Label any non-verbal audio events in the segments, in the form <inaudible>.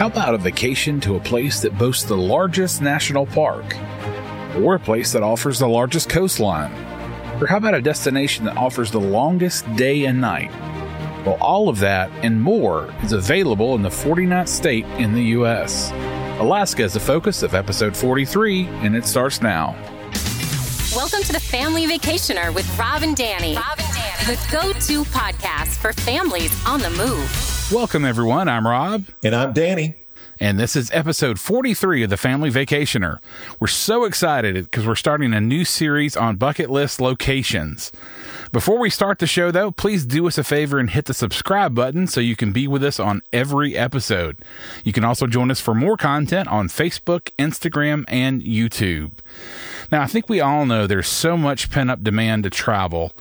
How about a vacation to a place that boasts the largest national park? Or a place that offers the largest coastline? Or how about a destination that offers the longest day and night? Well, all of that and more is available in the 49th state in the U.S. Alaska is the focus of episode 43, and it starts now. Welcome to the Family Vacationer with Rob and Danny. Rob and Danny. The go to podcast for families on the move. Welcome, everyone. I'm Rob. And I'm Danny. And this is episode 43 of the Family Vacationer. We're so excited because we're starting a new series on bucket list locations. Before we start the show, though, please do us a favor and hit the subscribe button so you can be with us on every episode. You can also join us for more content on Facebook, Instagram, and YouTube. Now, I think we all know there's so much pent up demand to travel.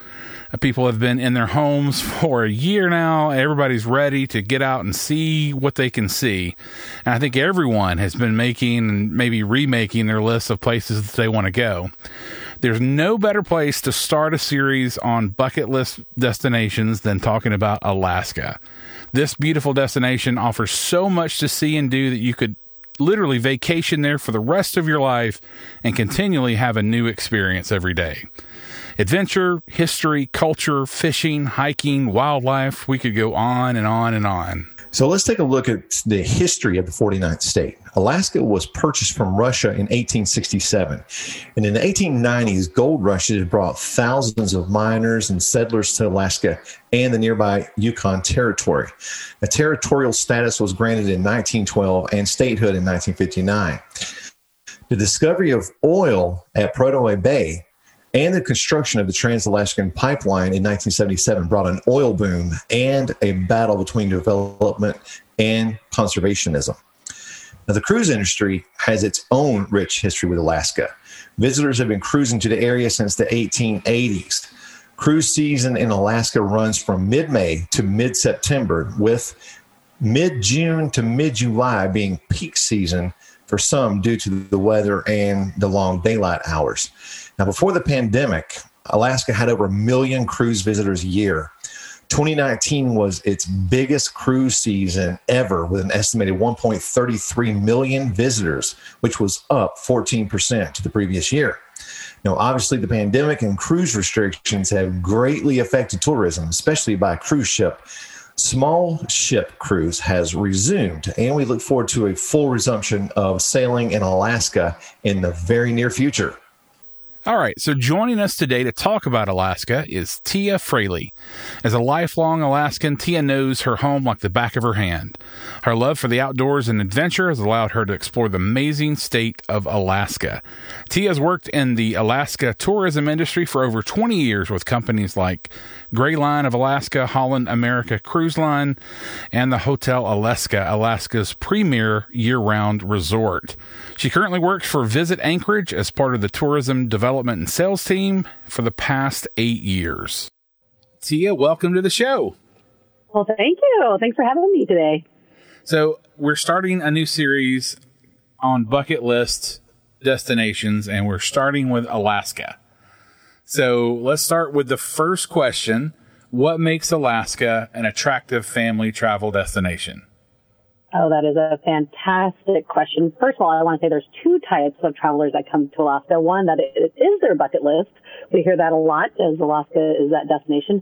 People have been in their homes <laughs> for a year now. Everybody's ready to get out and see what they can see. And I think everyone has been making and maybe remaking their list of places that they want to go. There's no better place to start a series on bucket list destinations than talking about Alaska. This beautiful destination offers so much to see and do that you could literally vacation there for the rest of your life and continually have a new experience every day. Adventure, history, culture, fishing, hiking, wildlife, we could go on and on and on. So let's take a look at the history of the 49th state. Alaska was purchased from Russia in 1867. And in the 1890s, gold rushes brought thousands of miners and settlers to Alaska and the nearby Yukon Territory. A territorial status was granted in 1912 and statehood in 1959. The discovery of oil at Prudhoe Bay and the construction of the Trans-Alaskan Pipeline in 1977 brought an oil boom and a battle between development and conservationism. Now, the cruise industry has its own rich history with Alaska. Visitors have been cruising to the area since the 1880s. Cruise season in Alaska runs from mid May to mid September, with mid June to mid July being peak season for some due to the weather and the long daylight hours. Now, before the pandemic, Alaska had over a million cruise visitors a year. 2019 was its biggest cruise season ever with an estimated 1.33 million visitors, which was up 14% to the previous year. Now, obviously, the pandemic and cruise restrictions have greatly affected tourism, especially by cruise ship. Small ship cruise has resumed, and we look forward to a full resumption of sailing in Alaska in the very near future. All right, so joining us today to talk about Alaska is Tia Froehle. As a lifelong Alaskan, Tia knows her home like the back of her hand. Her love for the outdoors and adventure has allowed her to explore the amazing state of Alaska. Tia has worked in the Alaska tourism industry for over 20 years with companies like Gray Line of Alaska, Holland America Cruise Line, and the Hotel Alyeska, Alaska's premier year round resort. She currently works for Visit Anchorage as part of the tourism development and sales team for the past eight years. Tia, welcome to the show. Well, thank you. Thanks for having me today. So, we're starting a new series on bucket list destinations, and we're starting with Alaska. So, let's start with the first question What makes Alaska an attractive family travel destination? Oh, that is a fantastic question. First of all, I want to say there's two types of travelers that come to Alaska. One that it is their bucket list. We hear that a lot as Alaska is that destination.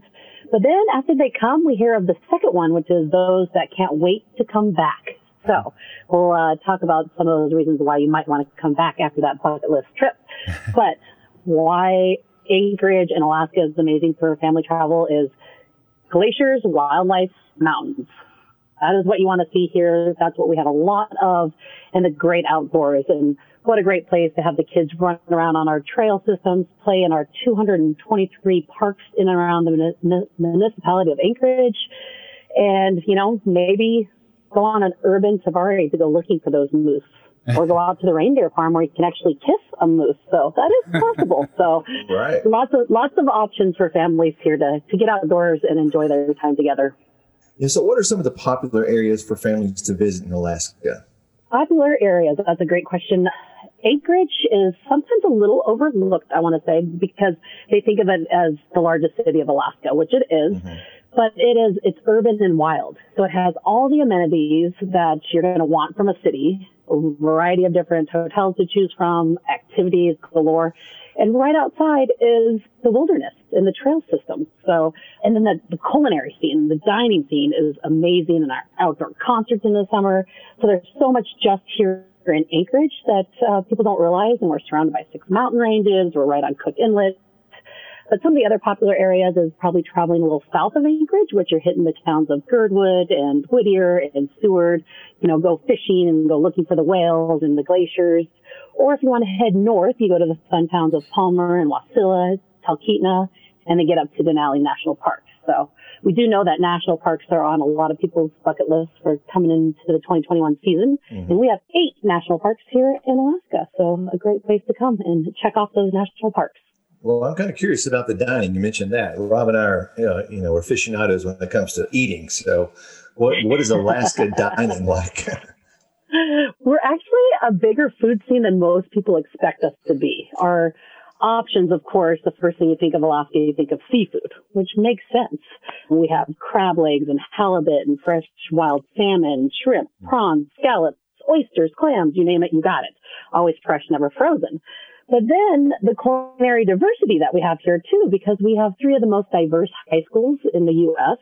But then after they come, we hear of the second one, which is those that can't wait to come back. So we'll uh, talk about some of those reasons why you might want to come back after that bucket list trip. <laughs> but why Anchorage and Alaska is amazing for family travel is glaciers, wildlife, mountains. That is what you want to see here. That's what we have a lot of in the great outdoors. And what a great place to have the kids run around on our trail systems, play in our 223 parks in and around the municipality of Anchorage. And, you know, maybe go on an urban safari to go looking for those moose or go out to the reindeer farm where you can actually kiss a moose. So that is possible. so <laughs> right. lots of, lots of options for families here to, to get outdoors and enjoy their time together. Yeah, so, what are some of the popular areas for families to visit in Alaska? Popular areas. That's a great question. Anchorage is sometimes a little overlooked, I want to say, because they think of it as the largest city of Alaska, which it is. Mm-hmm. but it is, it's urban and wild. So it has all the amenities that you're going to want from a city, a variety of different hotels to choose from, activities galore. And right outside is the wilderness and the trail system. So, and then the, the culinary scene, the dining scene is amazing and our outdoor concerts in the summer. So there's so much just here in Anchorage that uh, people don't realize. And we're surrounded by six mountain ranges. We're right on Cook Inlet. But some of the other popular areas is probably traveling a little south of Anchorage, which are hitting the towns of Girdwood and Whittier and Seward. You know, go fishing and go looking for the whales and the glaciers. Or if you want to head north, you go to the fun towns of Palmer and Wasilla, Talkeetna, and they get up to Denali National Park. So we do know that national parks are on a lot of people's bucket lists for coming into the 2021 season. Mm-hmm. And we have eight national parks here in Alaska. So a great place to come and check off those national parks. Well, I'm kind of curious about the dining. You mentioned that. Rob and I are, you know, we're aficionados when it comes to eating. So, what what is Alaska <laughs> dining like? we're actually a bigger food scene than most people expect us to be. Our options, of course, the first thing you think of Alaska, you think of seafood, which makes sense. We have crab legs and halibut and fresh wild salmon, shrimp, prawns, scallops, oysters, clams, you name it, you got it. Always fresh, never frozen. But then the culinary diversity that we have here too, because we have three of the most diverse high schools in the U.S.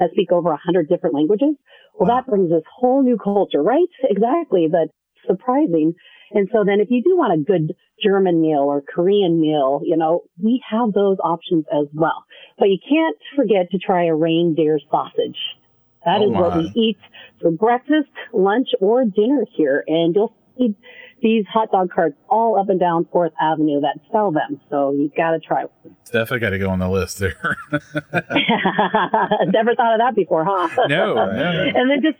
that speak over a hundred different languages. Well, wow. that brings this whole new culture, right? Exactly. That's surprising. And so then if you do want a good German meal or Korean meal, you know, we have those options as well. But you can't forget to try a reindeer sausage. That oh is my. what we eat for breakfast, lunch, or dinner here. And you'll see these hot dog carts all up and down Fourth Avenue that sell them. So you've got to try one. Definitely got to go on the list there. <laughs> Never thought of that before, huh? <laughs> No, no. <laughs> and then just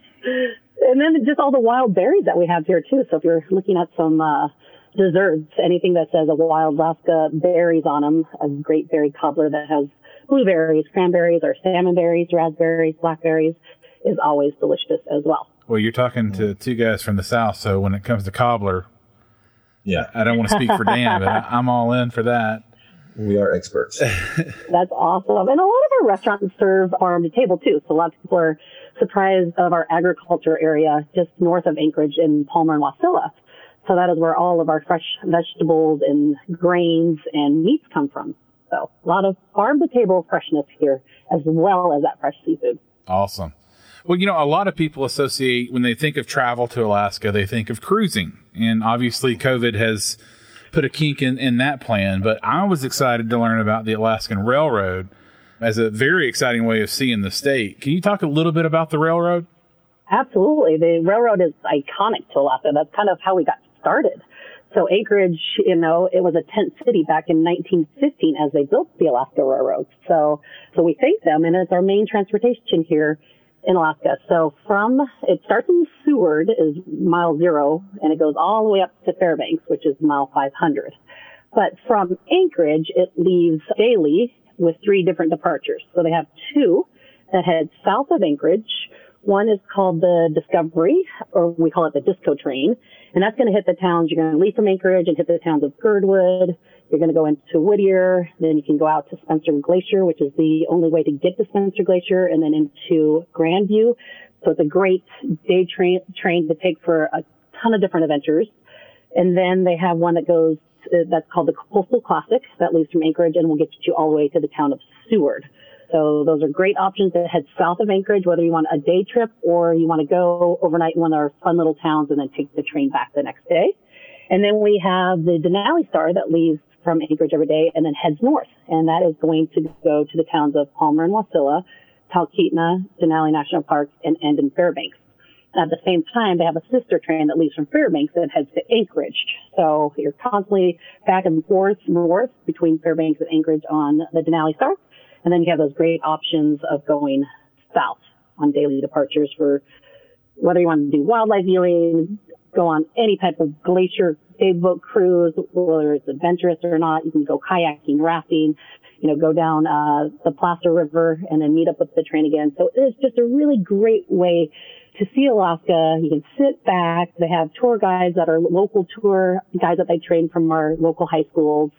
and then just all the wild berries that we have here too. So if you're looking at some uh, desserts, anything that says a wild Alaska berries on them, a great berry cobbler that has blueberries, cranberries, or salmon berries, raspberries, blackberries is always delicious as well. Well, you're talking to two guys from the South, so when it comes to cobbler, yeah, I don't want to speak for Dan, but I, am all in for that. We are experts. That's awesome. And a lot of our restaurants serve farm to table too. So a lot of people are surprised of our agriculture area just north of Anchorage in Palmer and Wasilla. So that is where all of our fresh vegetables and grains and meats come from. So a lot of farm to table freshness here as well as that fresh seafood. Awesome. Well, you know, a lot of people associate when they think of travel to Alaska, they think of cruising. And obviously, COVID has put a kink in, in that plan. But I was excited to learn about the Alaskan Railroad as a very exciting way of seeing the state. Can you talk a little bit about the railroad? Absolutely. The railroad is iconic to Alaska. That's kind of how we got started. So Anchorage, you know, it was a tent city back in 1915 as they built the Alaska Railroad. So, so we thank them and it's our main transportation here in Alaska. So from, it starts in Seward is mile zero and it goes all the way up to Fairbanks, which is mile 500. But from Anchorage, it leaves daily with three different departures. So they have two that head south of Anchorage. One is called the Discovery, or we call it the Disco Train. And that's going to hit the towns. You're going to leave from Anchorage and hit the towns of Girdwood, you're going to go into Whittier, then you can go out to Spencer Glacier, which is the only way to get to Spencer Glacier, and then into Grandview. So it's a great day train, train to take for a ton of different adventures. And then they have one that goes, uh, that's called the Coastal Classic that leaves from Anchorage and will get you all the way to the town of Seward. So those are great options to head south of Anchorage, whether you want a day trip or you want to go overnight in one of our fun little towns and then take the train back the next day. And then we have the Denali Star that leaves from Anchorage every day and then heads north. And that is going to go to the towns of Palmer and Wasilla, Talkeetna, Denali National Park, and end in Fairbanks. At the same time, they have a sister train that leaves from Fairbanks and heads to Anchorage. So you're constantly back and forth north between Fairbanks and Anchorage on the Denali Star. And then you have those great options of going south on daily departures for whether you want to do wildlife viewing, go on any type of glacier big boat cruise, whether it's adventurous or not. You can go kayaking, rafting, you know, go down uh, the Placer River and then meet up with the train again. So it's just a really great way to see Alaska. You can sit back. They have tour guides that are local tour guides that they train from our local high schools.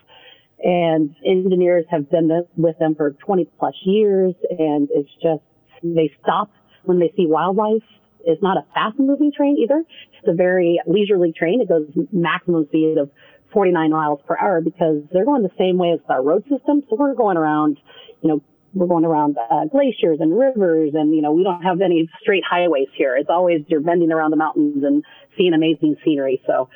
And engineers have been with them for 20 plus years. And it's just, they stop when they see wildlife. It's not a fast moving train either. It's a very leisurely train. It goes maximum speed of 49 miles per hour because they're going the same way as our road system. So we're going around, you know, we're going around uh, glaciers and rivers and, you know, we don't have any straight highways here. It's always you're bending around the mountains and seeing amazing scenery. So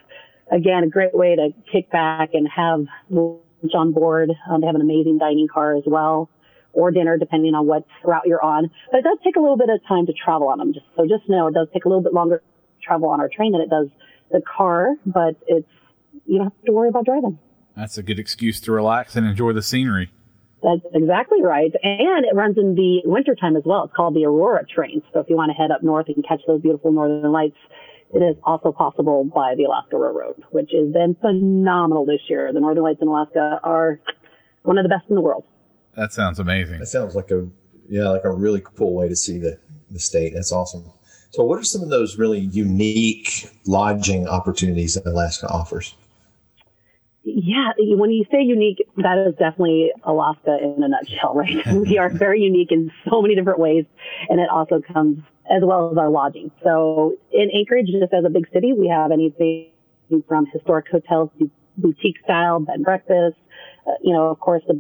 again, a great way to kick back and have lunch on board. Um, they have an amazing dining car as well or dinner depending on what route you're on. But it does take a little bit of time to travel on them. Just, so just know it does take a little bit longer to travel on our train than it does the car, but it's, you don't have to worry about driving. That's a good excuse to relax and enjoy the scenery. That's exactly right. And it runs in the wintertime as well. It's called the Aurora train. So if you want to head up north and catch those beautiful northern lights, it is also possible by the Alaska Railroad, which has been phenomenal this year. The Northern Lights in Alaska are one of the best in the world. That sounds amazing. That sounds like a yeah, like a really cool way to see the the state. That's awesome. So, what are some of those really unique lodging opportunities that Alaska offers? Yeah, when you say unique, that is definitely Alaska in a nutshell, right? <laughs> we are very unique in so many different ways, and it also comes as well as our lodging. So in Anchorage, just as a big city, we have anything from historic hotels to boutique style bed and breakfast. Uh, you know, of course, the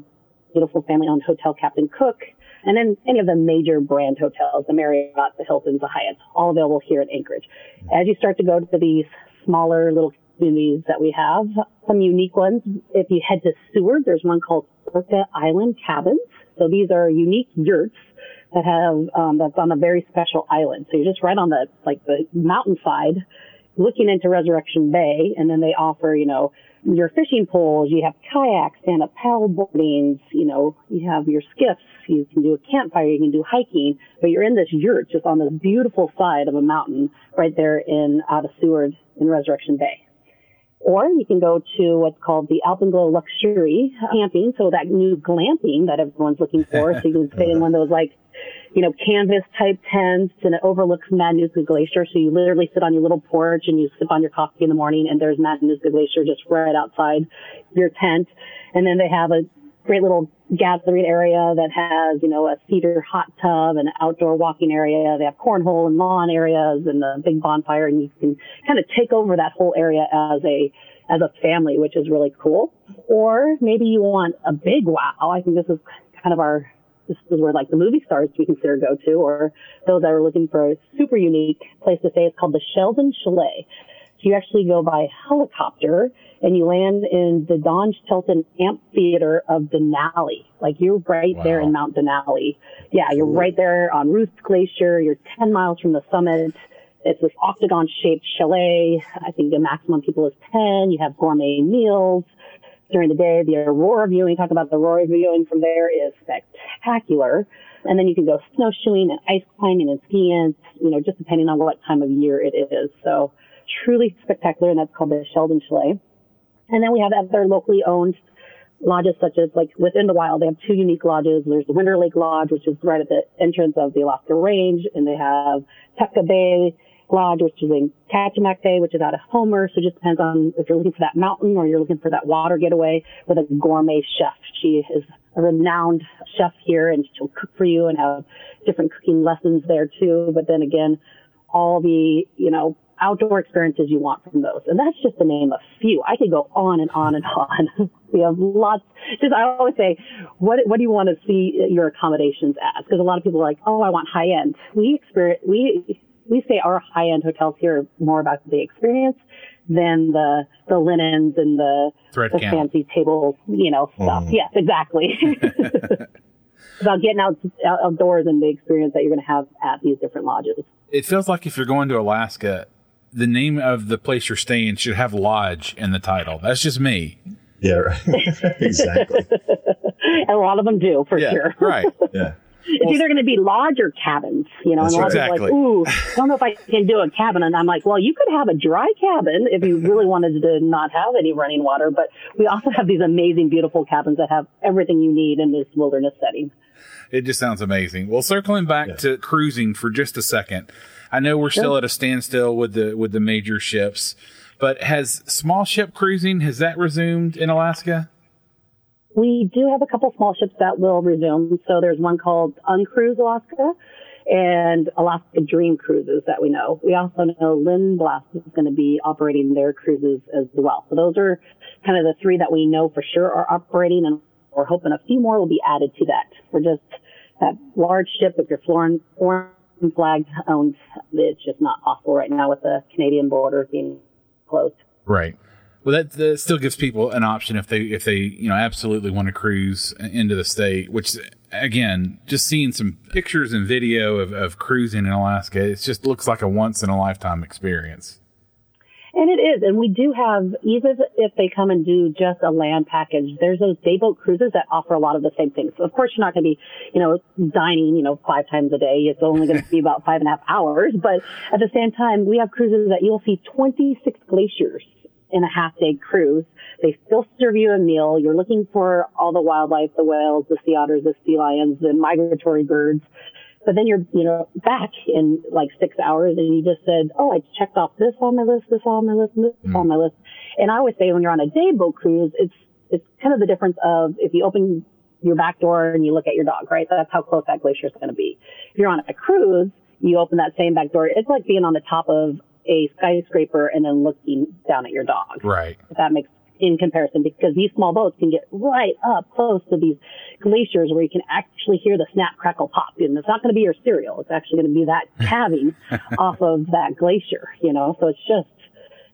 beautiful family-owned hotel Captain Cook, and then any of the major brand hotels, the Marriott, the Hiltons, the Hyatts, all available here in Anchorage. As you start to go to these smaller little communities that we have. Some unique ones. If you head to Seward, there's one called Orca Island Cabins. So these are unique yurts that have um, that's on a very special island. So you're just right on the like the mountainside, looking into Resurrection Bay, and then they offer you know your fishing poles. You have kayaks, stand up paddle boardings. You know you have your skiffs. You can do a campfire. You can do hiking. But you're in this yurt just on this beautiful side of a mountain right there in out of Seward in Resurrection Bay. Or you can go to what's called the Alpenglow Luxury Camping, so that new glamping that everyone's looking for. So you can <laughs> stay in one of those like, you know, canvas type tents and it overlooks Matanuska Glacier. So you literally sit on your little porch and you sip on your coffee in the morning and there's Matanuska Glacier just right outside your tent. And then they have a great little gathering area that has, you know, a cedar hot tub and an outdoor walking area. They have cornhole and lawn areas and a big bonfire and you can kind of take over that whole area as a, as a family, which is really cool. Or maybe you want a big wow. I think this is kind of our, this is where like the movie stars we consider go to, or those that are looking for a super unique place to stay. It's called the Sheldon Chalet. So you actually go by helicopter and you land in the Don Sheldon Amphitheater of Denali. Like you're right wow. there in Mount Denali. Yeah, you're right there on Ruth Glacier. You're 10 miles from the summit. It's this octagon shaped chalet. I think the maximum people is 10. You have gourmet meals during the day. The aurora viewing, talk about the aurora viewing from there is spectacular. And then you can go snowshoeing and ice climbing and skiing, you know, just depending on what time of year it is. So truly spectacular. And that's called the Sheldon Chalet. And then we have other locally owned lodges such as like within the wild, they have two unique lodges. There's the Winter Lake Lodge, which is right at the entrance of the Alaska Range, and they have Tutka Bay Lodge, which is in Kachemak Bay, which is out of Homer. So it just depends on if you're looking for that mountain or you're looking for that water getaway with a gourmet chef. She is a renowned chef here and she'll cook for you and have different cooking lessons there too. But then again, all the, you know, outdoor experiences you want from those. And that's just to name a few. I could go on and on and on. <laughs> we have lots. Just I always say, what what do you want to see your accommodations as? Because a lot of people are like, oh, I want high end. We experience we we say our high end hotels here are more about the experience than the the linens and the, the fancy table, you know, stuff. Mm. Yes, exactly. <laughs> <laughs> about getting out outdoors and the experience that you're going to have at these different lodges. It feels like if you're going to Alaska, the name of the place you're staying should have lodge in the title. That's just me. Yeah, right. <laughs> exactly. <laughs> a lot of them do for yeah, sure. right. <laughs> Yeah. It's well, either going to be lodge or cabins, you know. and a lot exactly. of people like, ooh, I don't know if I can do a cabin. And I'm like, well, you could have a dry cabin if you really wanted to not have any running water. But we also have these amazing, beautiful cabins that have everything you need in this wilderness setting. It just sounds amazing. Well, circling back yeah. to cruising for just a second, I know we're still at a standstill with the with the major ships, but has small ship cruising has that resumed in Alaska? We do have a couple small ships that will resume. So there's one called Uncruise Alaska and Alaska Dream Cruises that we know. We also know Lindblad is going to be operating their cruises as well. So those are kind of the three that we know for sure are operating and we're hoping a few more will be added to that. We're just that large ship if you're foreign, foreign flag owned, it's just not possible right now with the Canadian border being closed. Right. Well, that, that still gives people an option if they if they you know absolutely want to cruise into the state. Which again, just seeing some pictures and video of, of cruising in Alaska, it just looks like a once in a lifetime experience. And it is. And we do have, even if they come and do just a land package, there's those dayboat cruises that offer a lot of the same things. So of course, you're not going to be, you know, dining, you know, five times a day. It's only going to be about five and a half hours. But at the same time, we have cruises that you'll see 26 glaciers in a half day cruise. They still serve you a meal. You're looking for all the wildlife, the whales, the sea otters, the sea lions, the migratory birds. But then you're, you know, back in like six hours and you just said, oh, I checked off this on my list, this on my list, this mm. on my list. And I always say when you're on a day boat cruise, it's, it's kind of the difference of if you open your back door and you look at your dog, right? That's how close that glacier is going to be. If you're on a cruise, you open that same back door. It's like being on the top of a skyscraper and then looking down at your dog. Right. If that makes in comparison because these small boats can get right up close to these glaciers where you can actually hear the snap, crackle, pop. And it's not going to be your cereal. It's actually going to be that <laughs> calving off of that glacier, you know? So it's just,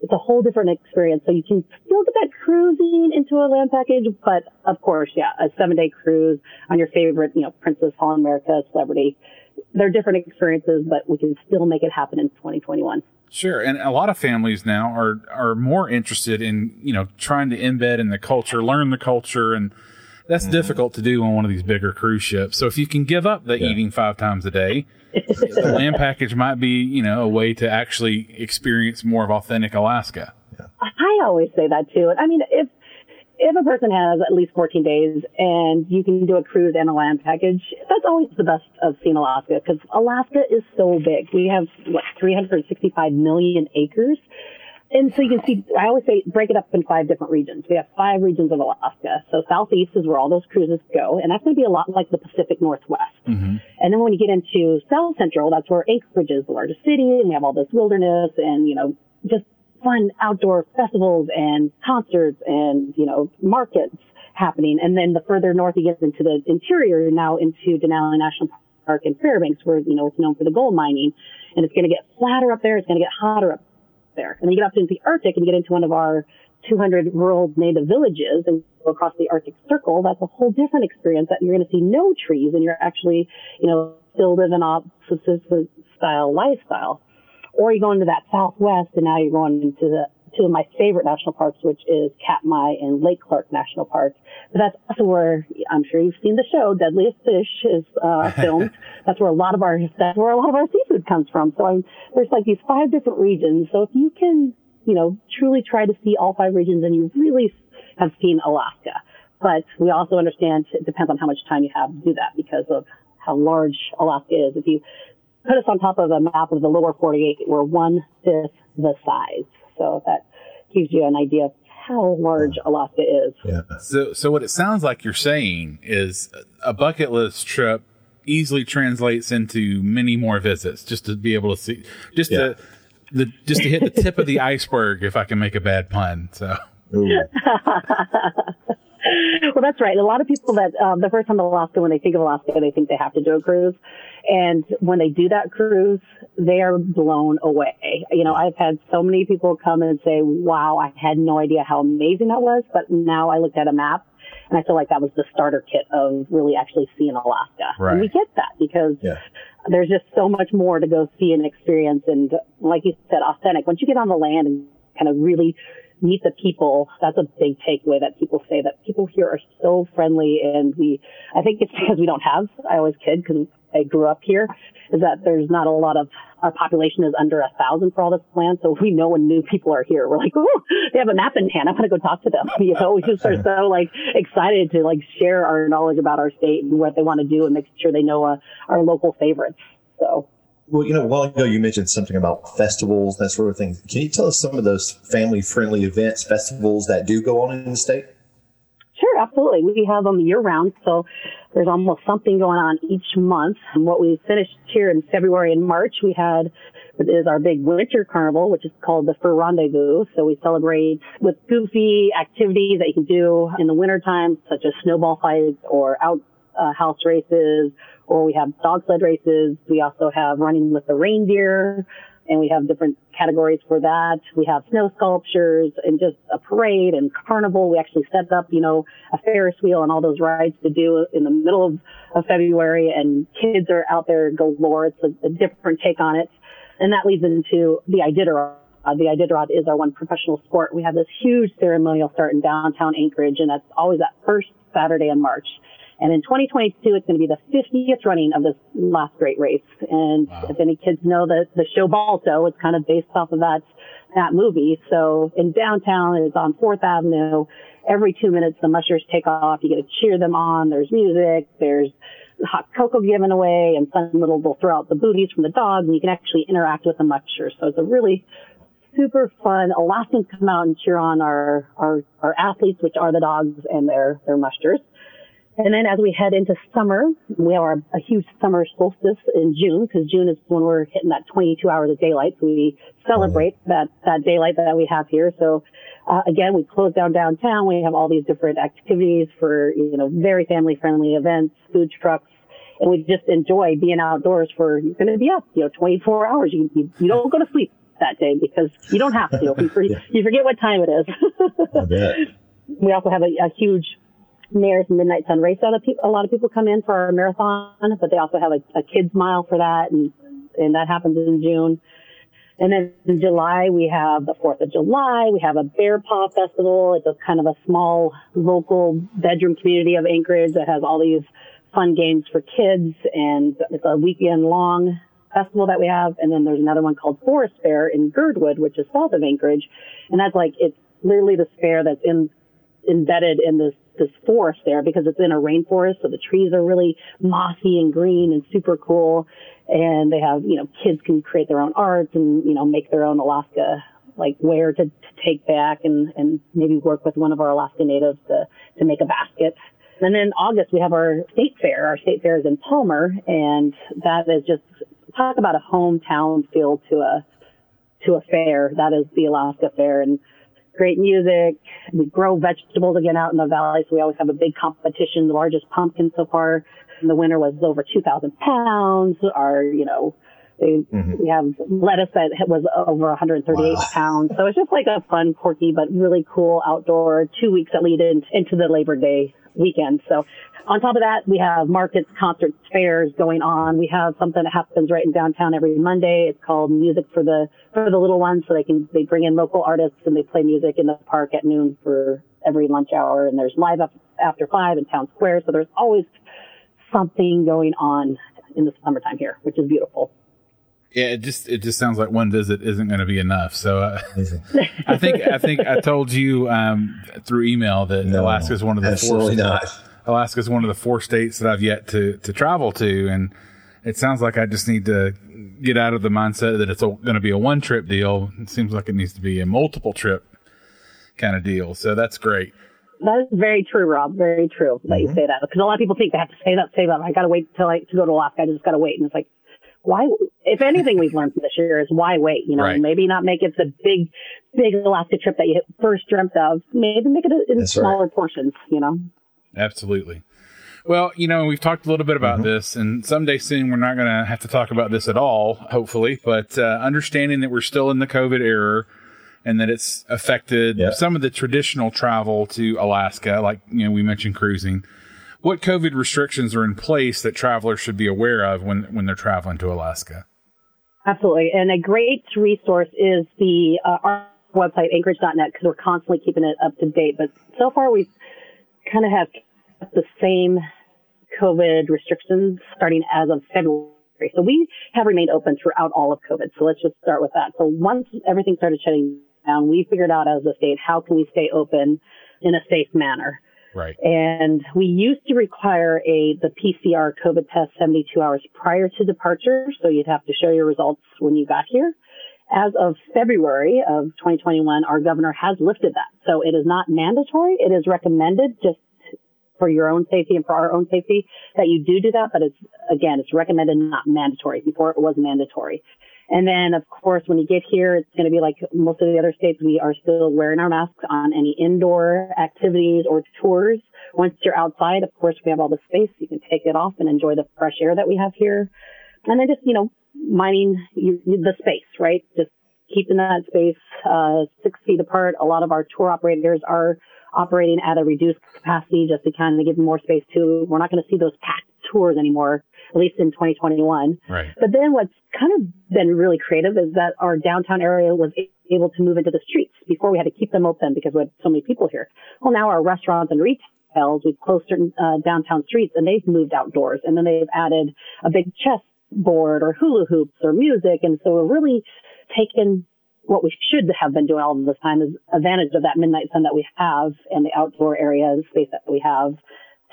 it's a whole different experience. So you can still get that cruising into a land package, but of course, yeah, a seven day cruise on your favorite, you know, Princess Holland America celebrity. They're different experiences, but we can still make it happen in 2021. Sure, and a lot of families now are are more interested in you know trying to embed in the culture, learn the culture, and that's mm-hmm. difficult to do on one of these bigger cruise ships. So if you can give up the yeah. eating five times a day, the <laughs> land package might be you know a way to actually experience more of authentic Alaska. Yeah. I always say that too. and I mean, if if a person has at least 14 days and you can do a cruise and a land package, that's always the best of seeing Alaska because Alaska is so big. We have what 365 million acres. And so you can see, I always say break it up in five different regions. We have five regions of Alaska. So southeast is where all those cruises go. And that's going to be a lot like the Pacific Northwest. Mm-hmm. And then when you get into south central, that's where Anchorage is the largest city and we have all this wilderness and, you know, just fun outdoor festivals and concerts and, you know, markets happening. And then the further north you get into the interior, you're now into Denali National Park and Fairbanks, where, you know, it's known for the gold mining. And it's going to get flatter up there. It's going to get hotter up there. And then you get up into the Arctic and you get into one of our 200 rural native villages and go across the Arctic Circle. That's a whole different experience that you're going to see no trees and you're actually, you know, still live an opposite style lifestyle or you go into that southwest and now you're going into the two of my favorite national parks, which is Katmai and Lake Clark National Park. But that's also where I'm sure you've seen the show Deadliest Fish is uh, <laughs> filmed. that's where a lot of our that's where a lot of our seafood comes from. So I'm, there's like these five different regions. So if you can, you know, truly try to see all five regions, and you really have seen Alaska. But we also understand it depends on how much time you have to do that because of how large Alaska is. If you put us on top of a map of the lower 48, we're one fifth the size. So that gives you an idea of how large Alaska is. Yeah. So, so what it sounds like you're saying is a bucket list trip easily translates into many more visits just to be able to see, just yeah. to, the, just to hit the tip of the <laughs> iceberg, if I can make a bad pun. So. <laughs> <laughs> well, that's right. A lot of people that um, the first time Alaska, when they think of Alaska, they think they have to do a cruise, and when they do that cruise, they are blown away. You know, I've had so many people come and say, "Wow, I had no idea how amazing that was," but now I looked at a map and I feel like that was the starter kit of really actually seeing Alaska. Right. And we get that because yeah. there's just so much more to go see and experience. And like you said, authentic. Once you get on the land and kind of really meet the people. That's a big takeaway that people say that people here are so friendly and we, I think it's <laughs> because we don't have, I always kid because I grew up here, is that there's not a lot of, our population is under a thousand for all this land. So we know when new people are here, we're like, oh, they have a map in hand. I'm going to go talk to them. <laughs> You know, we just are so like excited to like share our knowledge about our state and what they want to do and make sure they know uh, our local favorites. So well, you know, a while ago you mentioned something about festivals, that sort of thing. Can you tell us some of those family friendly events, festivals that do go on in the state? Sure, absolutely. We have them year round, so there's almost something going on each month. And what we finished here in February and March, we had is our big winter carnival, which is called the Fur Rendezvous. So we celebrate with goofy activities that you can do in the wintertime, such as snowball fights or out uh, house races, or we have dog sled races. We also have running with the reindeer, and we have different categories for that. We have snow sculptures and just a parade and carnival. We actually set up, you know, a Ferris wheel and all those rides to do in the middle of, of February, and kids are out there galore. It's a, a different take on it. And that leads into the Iditarod. Uh, the Iditarod is our one professional sport. We have this huge ceremonial start in downtown Anchorage, and that's always that first Saturday in March. And in 2022, it's going to be the 50th running of this last great race. And wow. if any kids know the, the show Balto, it's kind of based off of that, that movie. So in downtown, it's on 4th Avenue. Every two minutes, the mushers take off. You get to cheer them on. There's music. There's hot cocoa given away and some little, they'll throw out the booties from the dogs and you can actually interact with the mushers. So it's a really super fun. Alaskans come out and cheer on our, our, our athletes, which are the dogs and their, their mushers. And then as we head into summer, we have our, a huge summer solstice in June because June is when we're hitting that 22 hours of daylight. So we celebrate that, that daylight that we have here. So, uh, again, we close down downtown. We have all these different activities for, you know, very family friendly events, food trucks. And we just enjoy being outdoors for, you're going to be up, you know, 24 hours. You, you, you don't go to sleep that day because you don't have to. <laughs> You, forget, you forget what time it is. <laughs> we also have a, a huge Mayor's Midnight Sun Race. A lot of people come in for our marathon, but they also have a, a kids mile for that, and and that happens in June. And then in July, we have the 4th of July. We have a Bear Paw Festival. It's a kind of a small local bedroom community of Anchorage that has all these fun games for kids. And it's a weekend long festival that we have. And then there's another one called Forest Fair in Girdwood, which is south of Anchorage. And that's like, it's literally the fair that's in, embedded in this this forest there because it's in a rainforest. So the trees are really mossy and green and super cool. And they have, you know, kids can create their own art and, you know, make their own Alaska like where to, to take back and, and maybe work with one of our Alaska natives to, to make a basket. And then in August, we have our state fair. Our state fair is in Palmer, and that is just talk about a hometown feel to a to a fair. That is the Alaska Fair, and great music. We grow vegetables again out in the valley, so we always have a big competition. The largest pumpkin so far in the winter was over 2,000 pounds. Our, you know, they, mm-hmm. we have lettuce that was over 138 wow. pounds. So it's just like a fun, quirky, but really cool outdoor two weeks that lead in, into the Labor Day weekend. So on top of that, we have markets, concerts, fairs going on. We have something that happens right in downtown every Monday. It's called Music for the for the Little Ones, so they can they bring in local artists and they play music in the park at noon for every lunch hour. And there's live up after five in town square, so there's always something going on in the summertime here, which is beautiful. Yeah, it just it just sounds like one visit isn't going to be enough. So uh, I think I think I told you um, through email that no, Alaska is one of the absolutely four, not. Alaska is one of the four states that I've yet to to travel to, and it sounds like I just need to get out of the mindset that it's going to be a one trip deal. It seems like it needs to be a multiple trip kind of deal. So that's great. That is very true, Rob. Very true that mm-hmm. you say that because a lot of people think they have to say that, say that. I got to wait till I to go to Alaska. I just got to wait, and it's like why, if anything we've learned from this year is why wait, you know, right. maybe not make it the big, big Alaska trip that you first dreamt of. Maybe make it in That's smaller right. portions, you know? Absolutely. Well, you know, we've talked a little bit about mm-hmm. this, and someday soon we're not going to have to talk about this at all, hopefully. But uh, understanding that we're still in the COVID era and that it's affected yep. some of the traditional travel to Alaska, like, you know, we mentioned cruising what COVID restrictions are in place that travelers should be aware of when, when they're traveling to Alaska? Absolutely. And a great resource is the uh, our website, anchorage.net, because we're constantly keeping it up to date. But so far, we kind of have the same COVID restrictions starting as of February. So we have remained open throughout all of COVID. So let's just start with that. So once everything started shutting down, we figured out as a state, how can we stay open in a safe manner? Right. And we used to require a the PCR COVID test 72 hours prior to departure, so you'd have to show your results when you got here. As of February of 2021, our governor has lifted that. So it is not mandatory. It is recommended just for your own safety and for our own safety that you do do that. But it's again, it's recommended, not mandatory. Before it was mandatory. And then, of course, when you get here, it's going to be like most of the other states. We are still wearing our masks on any indoor activities or tours. Once you're outside, of course, we have all the space. You can take it off and enjoy the fresh air that we have here. And then just, you know, minding the space, right? Just keeping that space uh, six feet apart. A lot of our tour operators are operating at a reduced capacity just to kind of give them more space to. We're not going to see those packed tours anymore at least in 2021. Right. But then what's kind of been really creative is that our downtown area was able to move into the streets. Before we had to keep them open because we had so many people here. Well, now our restaurants and retails, we've closed certain uh, downtown streets and they've moved outdoors and then they've added a big chess board or hula hoops or music. And so we're really taking what we should have been doing all of this time is advantage of that midnight sun that we have and the outdoor area, the space that we have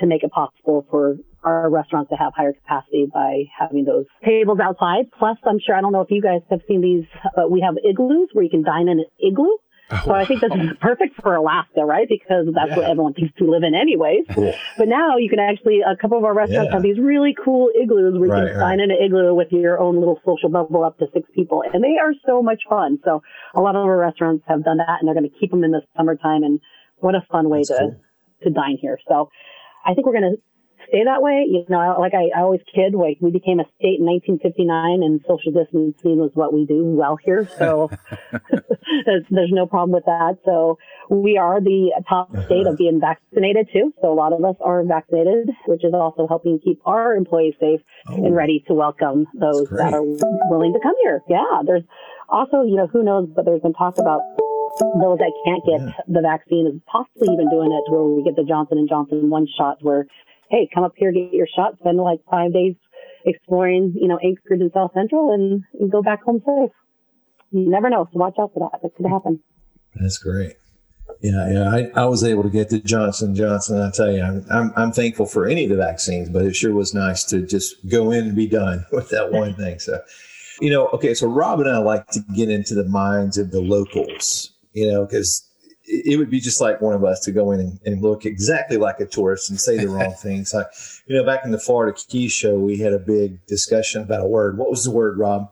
to make it possible for our restaurants to have higher capacity by having those tables outside. Plus, I'm sure, I don't know if you guys have seen these, but we have igloos where you can dine in an igloo. Oh, so I think this is perfect for Alaska, right? Because that's yeah. what everyone thinks to live in anyways. Cool. But now you can actually, a couple of our restaurants yeah. have these really cool igloos where you right, can right. dine in an igloo with your own little social bubble up to six people. And they are so much fun. So a lot of our restaurants have done that and they're going to keep them in the summertime. And what a fun way that's to, cool. to dine here. So I think we're going to stay that way. You know, like I, I always kid, like we became a state in 1959 and social distancing was what we do well here. So there's, <laughs> <laughs> there's, no problem with that. So we are the top state of being vaccinated too. So a lot of us are vaccinated, which is also helping keep our employees safe oh, and ready to welcome those that are willing to come here. Yeah. There's also, you know, who knows, but there's been talk about those that can't get yeah. the vaccine is possibly even doing it to where we get the Johnson and Johnson one shot where hey, come up here, get your shot, spend like five days exploring, you know, Anchorage and South Central and, and go back home safe. You never know. So watch out for that. That could happen. That's great. Yeah, yeah. I, I was able to get the Johnson Johnson. I tell you, I'm, I'm, I'm thankful for any of the vaccines, but it sure was nice to just go in and be done <laughs> with that one thing. So, you know, okay. So Rob and I like to get into the minds of the locals, you know, because it would be just like one of us to go in and, and, look exactly like a tourist and say the wrong <laughs> things. Like, you know, back in the Florida Keys show, we had a big discussion about a word. What was the word, Rob?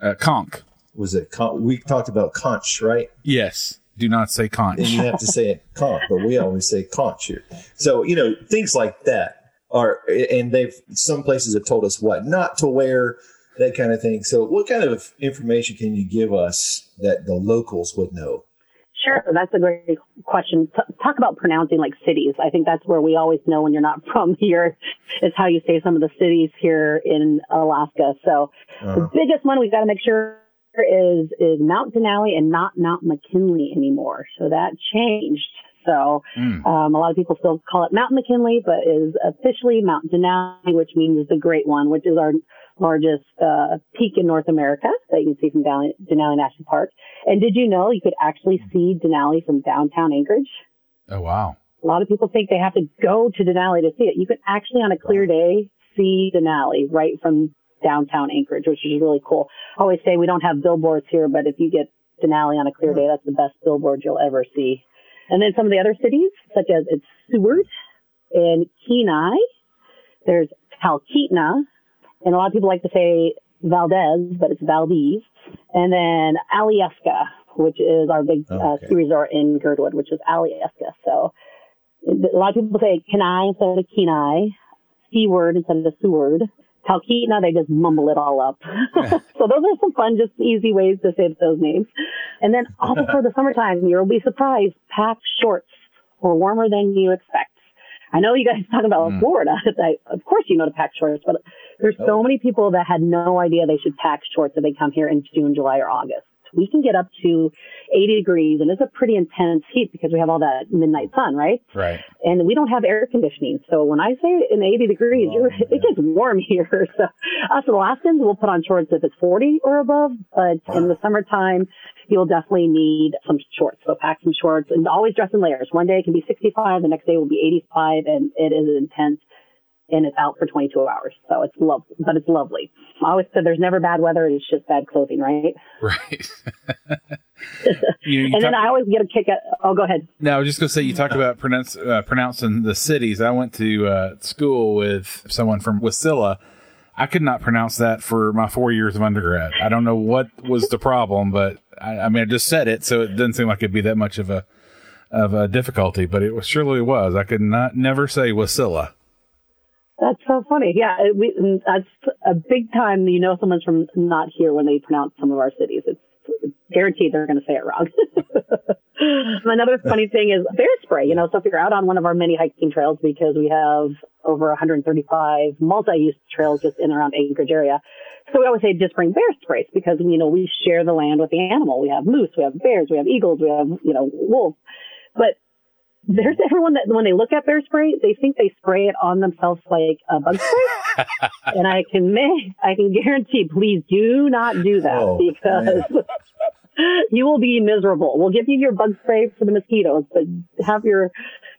Uh, conch. Was it con- We talked about conch, right? Yes. Do not say conch. And you have to say it <laughs> conch, but we always say conch here. So, you know, things like that are, and they've, some places have told us what not to wear, that kind of thing. So, what kind of information can you give us that the locals would know? Sure, that's a great question. T- talk about pronouncing like cities. I think that's where we always know when you're not <laughs> from here is how you say some of the cities here in Alaska. So uh-huh. the biggest one we've got to make sure is is Mount Denali and not Mount McKinley anymore. So that changed. So mm. um, a lot of people still call it Mount McKinley, but is officially Mount Denali, which means the Great One, which is our largest uh, peak in North America that you can see from Denali, Denali National Park. And did you know you could actually see Denali from downtown Anchorage? Oh, wow. A lot of people think they have to go to Denali to see it. You can actually, on a clear day, see Denali right from downtown Anchorage, which is really cool. I always say we don't have billboards here, but if you get Denali on a clear day, that's the best billboard you'll ever see. And then some of the other cities, such as it's Seward and Kenai. There's Talkeetna, and a lot of people like to say Valdez, but it's Valdez. And then Alyeska, which is our big uh, ski resort in Girdwood, which is Alyeska. So a lot of people say Kenai instead of Kenai, Seward instead of Seward. Talkeetna, they just mumble it all up. <laughs> so those are some fun, just easy ways to say those names. And then also <laughs> for the summertime, you'll be surprised, pack shorts or warmer than you expect. I know you guys talk about mm. Florida. <laughs> I, of course you know to pack shorts, but there's so many people that had no idea they should pack shorts if they come here in June, July, or August. We can get up to 80 degrees and it's a pretty intense heat because we have all that midnight sun, right? Right. And we don't have air conditioning. So when I say in 80 degrees, oh, <laughs> it gets warm here. <laughs> So us Alaskans will put on shorts if it's 40 or above, but in the summertime, you'll definitely need some shorts. So pack some shorts and always dress in layers. One day it can be 65, the next day will be 85, and it is intense and it's out for 22 hours. So it's lovely, but it's lovely. I always said there's never bad weather. It's just bad clothing, right? Right. <laughs> You, you and talk- then I always get a kick at. Oh, go ahead. No, I was just going to say you talked about pronounce, uh, pronouncing the cities. I went to uh, school with someone from Wasilla. I could not pronounce that for my four years of undergrad. I don't know what was the problem, but I, I mean, I just said it, so it didn't seem like it'd be that much of a of a difficulty. But it was surely was. I could not never say Wasilla. That's so funny. Yeah, we, that's a big time. You know, someone's from not here when they pronounce some of our cities. It's guaranteed they're going to say it wrong. <laughs> Another funny thing is bear spray. You know, so if you're out on one of our many hiking trails, because we have over 135 multi-use trails just in and around Anchorage area. So we always say just bring bear sprays because, you know, we share the land with the animal. We have moose, we have bears, we have eagles, we have, you know, wolves. But there's everyone that when they look at bear spray, they think they spray it on themselves like a bug spray. <laughs> and I can make, I can guarantee, please do not do that Oh, because <laughs> you will be miserable. We'll give you your bug spray for the mosquitoes, but have your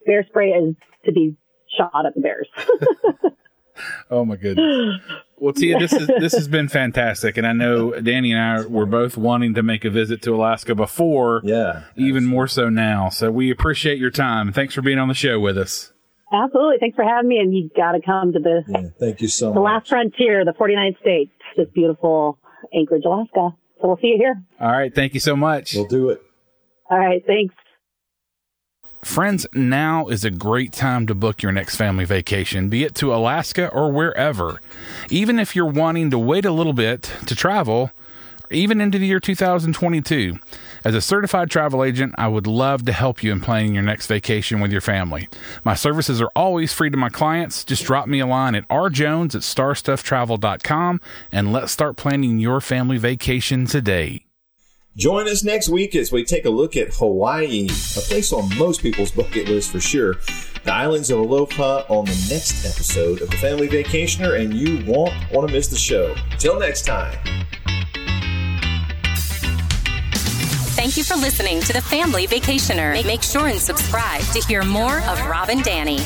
bear spray as to be shot at the bears. <laughs> <laughs> Oh my goodness. Well, Tia, this is this has been fantastic, and I know Danny and I were both wanting to make a visit to Alaska before. Yeah. Even more so now. So we appreciate your time. Thanks for being on the show with us. Absolutely. Thanks for having me. And you've got to come to the, Yeah. Thank you so the much. last frontier, the 49th state, just beautiful Anchorage, Alaska. So we'll see you here. All right. Thank you so much. We'll do it. All right. Thanks. Friends, now is a great time to book your next family vacation, be it to Alaska or wherever. Even if you're wanting to wait a little bit to travel, even into the year 2022. As a certified travel agent, I would love to help you in planning your next vacation with your family. My services are always free to my clients. Just drop me a line at rjones at starstufftravel.com and let's start planning your family vacation today. Join us next week as we take a look at Hawaii, a place on most people's bucket list for sure. The islands of Aloha on the next episode of The Family Vacationer, and you won't want to miss the show. Till next time. Thank you for listening to the Family Vacationer. Make sure and subscribe to hear more of Rob and Danny.